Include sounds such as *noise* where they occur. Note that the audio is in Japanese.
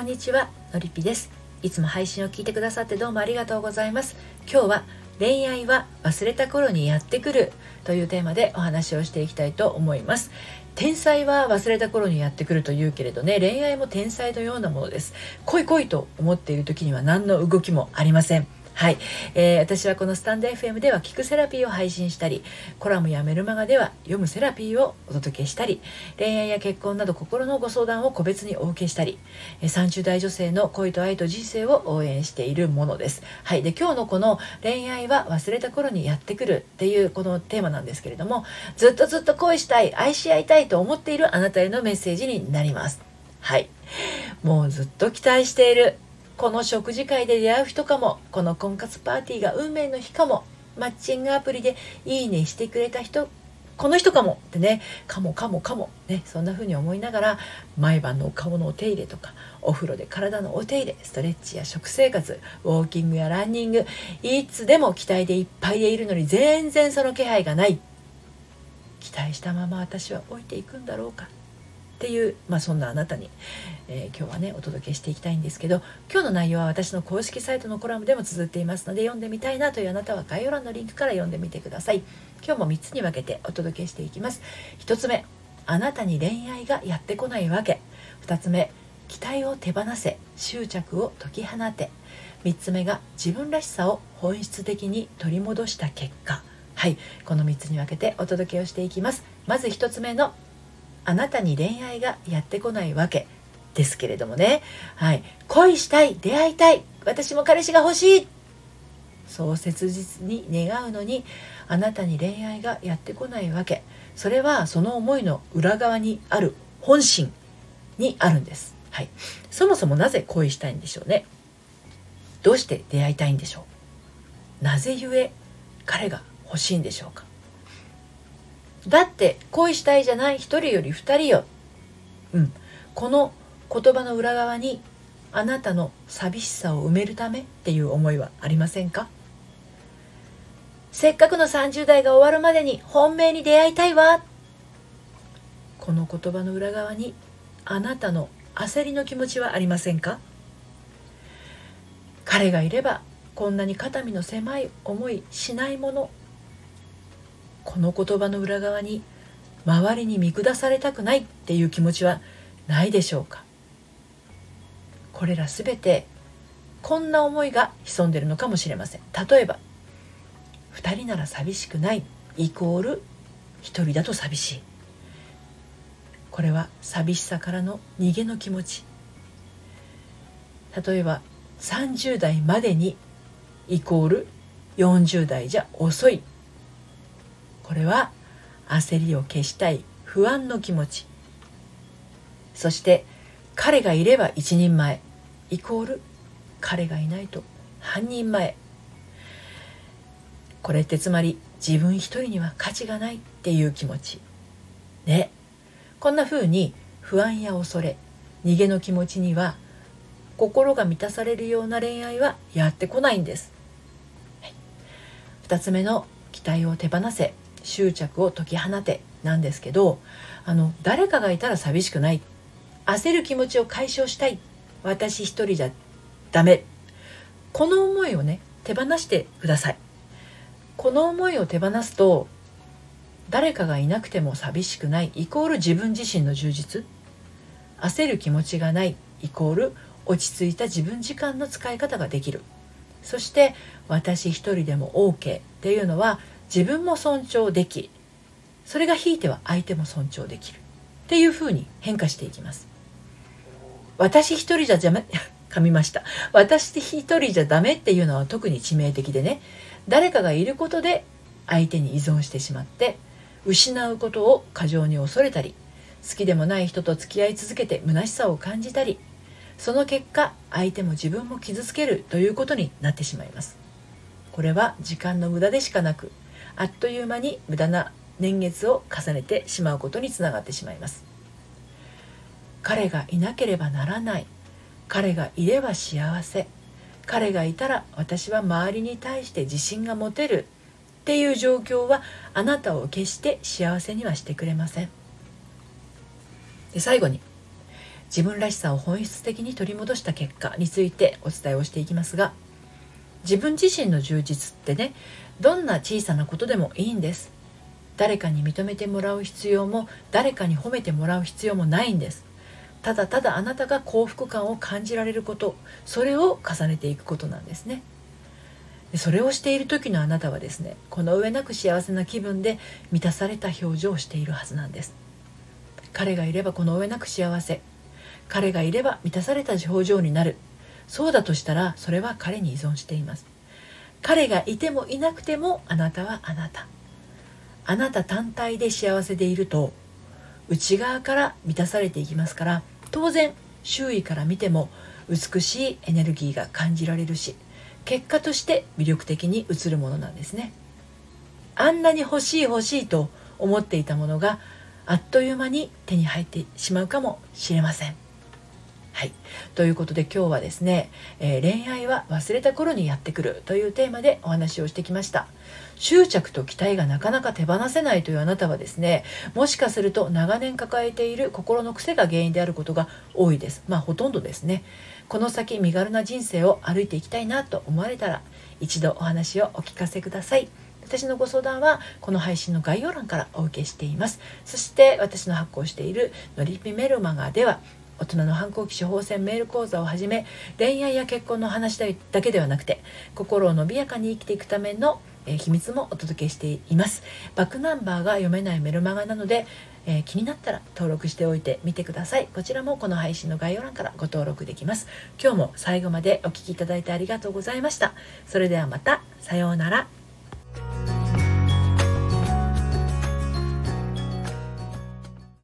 こんにちはのりぴです。いつも配信を聞いてくださってどうもありがとうございます。今日は恋愛は忘れた頃にやってくるというテーマでお話をしていきたいと思います。天才は忘れた頃にやってくるというけれどね恋愛も天才のようなものです。来い来いと思っている時には何の動きもありません。はい、えー、私はこのスタンド FM では聞くセラピーを配信したりコラムやメルマガでは読むセラピーをお届けしたり恋愛や結婚など心のご相談を個別にお受けしたり30代女性の恋と愛と人生を応援しているものです。はい、で今日のこの恋愛は忘れた頃にやってくるっていうこのテーマなんですけれどもずっとずっと恋したい愛し合いたいと思っているあなたへのメッセージになります。はいもうずっと期待しているこの食事会で出会う人かもこの婚活パーティーが運命の日かもマッチングアプリでいいねしてくれた人この人かもってねかもかもかもねそんな風に思いながら毎晩のお顔のお手入れとかお風呂で体のお手入れストレッチや食生活ウォーキングやランニングいつでも期待でいっぱいでいるのに全然その気配がない。期待したまま私は置いていくんだろうか。っていう、まあ、そんなあなたに、えー、今日はねお届けしていきたいんですけど今日の内容は私の公式サイトのコラムでも綴っていますので読んでみたいなというあなたは概要欄のリンクから読んでみてください。今日も3つに分けてお届けしていきます。1つ目あなたに恋愛がやってこないわけ。2つ目期待を手放せ。執着を解き放て。3つ目が自分らしさを本質的に取り戻した結果。はいこの3つに分けてお届けをしていきます。まず1つ目のあなたに恋愛がやってこないわけですけれどもね、はい、恋したい出会いたい私も彼氏が欲しい。そう切実に願うのにあなたに恋愛がやってこないわけ。それはその思いの裏側にある本心にあるんです、はい、そもそもなぜ恋したいんでしょうね。どうして出会いたいんでしょう。なぜゆえ彼が欲しいんでしょうか。だって恋したいじゃない一人より二人よ。うん。この言葉の裏側にあなたの寂しさを埋めるためっていう思いはありませんか？せっかくの30代が終わるまでに本命に出会いたいわ。この言葉の裏側にあなたの焦りの気持ちはありませんか？彼がいればこんなに肩身の狭い思いしないものこの言葉の裏側に周りに見下されたくないっていう気持ちはないでしょうか？これら全てこんな思いが潜んでるのかもしれません。例えば2人なら寂しくないイコール1人だと寂しい。これは寂しさからの逃げの気持ち。例えば30代までにイコール40代じゃ遅い。これは焦りを消したい不安の気持ち。そして彼がいれば一人前イコール彼がいないと半人前。これってつまり自分一人には価値がないっていう気持ち。ね。こんな風に不安や恐れ逃げの気持ちには心が満たされるような恋愛はやってこないんです、はい、2つ目の期待を手放せ。執着を解き放てなんですけどあの誰かがいたら寂しくない。焦る気持ちを解消したい。私一人じゃダメ。この思いをね手放してください。この思いを手放すと誰かがいなくても寂しくない。イコール自分自身の充実。焦る気持ちがない。イコール落ち着いた自分時間の使い方ができる。そして私一人でも OK っていうのは自分も尊重できそれがひいては相手も尊重できる。っていうふうに変化していきます。私一人じゃダメ *laughs* 噛みました。私一人じゃダメっていうのは特に致命的でね。誰かがいることで相手に依存してしまって失うことを過剰に恐れたり好きでもない人と付き合い続けて虚しさを感じたりその結果相手も自分も傷つけるということになってしまいます。これは時間の無駄でしかなくあっという間に無駄な年月を重ねてしまうことにつながってしまいます。彼がいなければならない。彼がいれば幸せ。彼がいたら私は周りに対して自信が持てる。っていう状況はあなたを決して幸せにはしてくれません。で最後に自分らしさを本質的に取り戻した結果についてお伝えをしていきますが自分自身の充実ってねどんな小さなことでもいいんです。誰かに認めてもらう必要も誰かに褒めてもらう必要もないんです。ただただあなたが幸福感を感じられることそれを重ねていくことなんですね。それをしている時のあなたはですねこの上なく幸せな気分で満たされた表情をしているはずなんです。彼がいればこの上なく幸せ。彼がいれば満たされた表情になる。そうだとしたらそれは彼に依存しています。彼がいてもいなくてもあなたはあなた。あなた単体で幸せでいると内側から満たされていきますから当然周囲から見ても美しいエネルギーが感じられるし結果として魅力的に映るものなんですね。あんなに欲しい欲しいと思っていたものがあっという間に手に入ってしまうかもしれません。はい、ということで今日はですね、えー、恋愛は忘れた頃にやってくるというテーマでお話をしてきました。執着と期待がなかなか手放せないというあなたはですねもしかすると長年抱えている心の癖が原因であることが多いです。まあほとんどですね。この先身軽な人生を歩いていきたいなと思われたら一度お話をお聞かせください。私のご相談はこの配信の概要欄からお受けしています。そして私の発行しているのりぴメルマガでは大人の反抗期処方箋メール講座をはじめ恋愛や結婚の話だけではなくて心を伸びやかに生きていくためのえ秘密もお届けしています。バックナンバーが読めないメルマガなので、えー、気になったら登録しておいてみてください。こちらもこの配信の概要欄からご登録できます。今日も最後までお聴きいただいてありがとうございました。それではまた。さようなら。